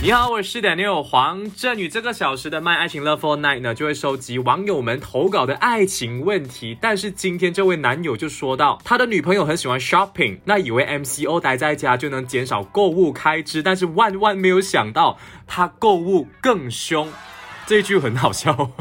你好，我是 Daniel 黄振宇。这个小时的卖爱情 Love for Night 呢，就会收集网友们投稿的爱情问题。但是今天这位男友就说到，他的女朋友很喜欢 shopping，那以为 MCO 待在家就能减少购物开支，但是万万没有想到，他购物更凶。这句很好笑，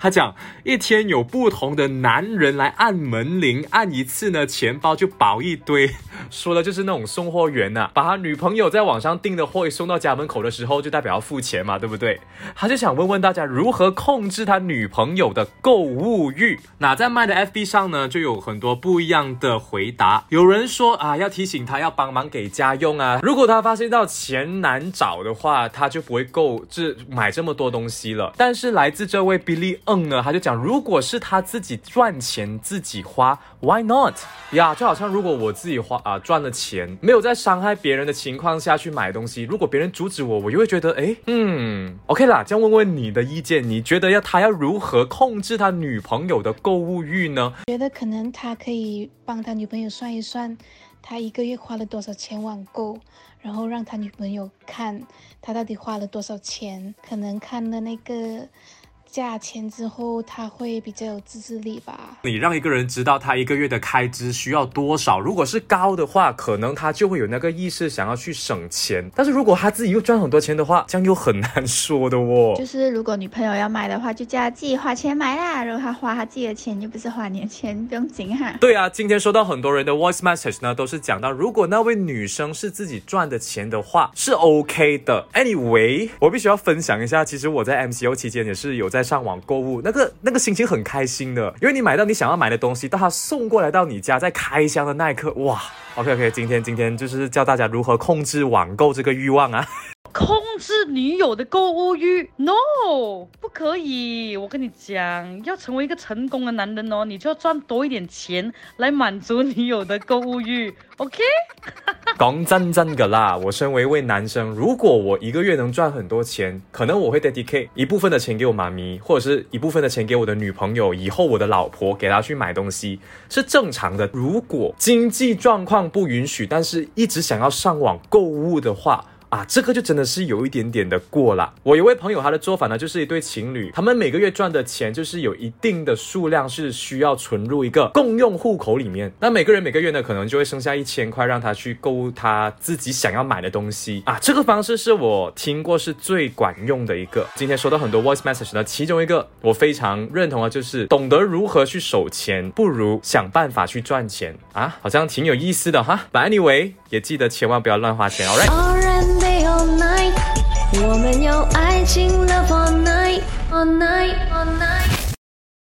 他讲一天有不同的男人来按门铃，按一次呢，钱包就薄一堆。说的就是那种送货员呐、把他女朋友在网上订的货送到家门口的时候，就代表要付钱嘛，对不对？他就想问问大家如何控制他女朋友的购物欲。那在卖的 FB 上呢，就有很多不一样的回答。有人说啊，要提醒他要帮忙给家用啊，如果他发现到钱难找的话，他就不会购这买这么多东西了。但是来自这位 Billy N 呢，他就讲，如果是他自己赚钱自己花，Why not？呀，就好像如果我自己花啊、赚了钱，没有在伤害别人的情况下去买东西，如果别人阻止我，我就会觉得，哎，嗯，OK 啦。这样问问你的意见，你觉得要他要如何控制他女朋友的购物欲呢？觉得可能他可以帮他女朋友算一算，他一个月花了多少钱网购，然后让他女朋友看他到底花了多少钱。可能看了那个价钱之后，他会比较有自制力吧。你让一个人知道他一个月的开支需要多少，如果是高的话，可能他就会有那个意识想要去省钱。但是如果他自己又赚很多钱的话，这样又很难说的哦。就是如果女朋友要买的话，就叫她自己花钱买啦。如果她花她自己的钱，又不是花你的钱，不用紧哈。对啊，今天收到很多人的 voice message 呢，都是讲到，如果那位女生是自己赚的钱的话，是 OK 的。Anyway，我必须要分享一下，其实我在 MCO 期间也是有在上网购物，那个那个心情很开心的，因为你买到你想要买的东西，到他送过来到你家，在开箱的那一刻，哇，OK OK，今天今天就是教大家如何控制网购这个欲望啊。控制女友的购物欲？No，不可以。我跟你讲，要成为一个成功的男人哦，你就要赚多一点钱来满足女友的购物欲。OK？讲真真噶啦，我身为一位男生，如果我一个月能赚很多钱，可能我会 dedicate 一部分的钱给我妈咪，或者是一部分的钱给我的女朋友，以后我的老婆给她去买东西，是正常的。如果经济状况不允许，但是一直想要上网购物的话，啊，这个就真的是有一点点的过了。我有位朋友，他的做法呢，就是一对情侣，他们每个月赚的钱就是有一定的数量是需要存入一个共用户口里面。那每个人每个月呢，可能就会剩下一千块，让他去购物他自己想要买的东西啊。这个方式是我听过是最管用的一个。今天收到很多 voice message 呢，其中一个我非常认同的，就是懂得如何去守钱，不如想办法去赚钱啊，好像挺有意思的哈。But anyway，也记得千万不要乱花钱，alright。们有爱情，Love all night, all night, all night。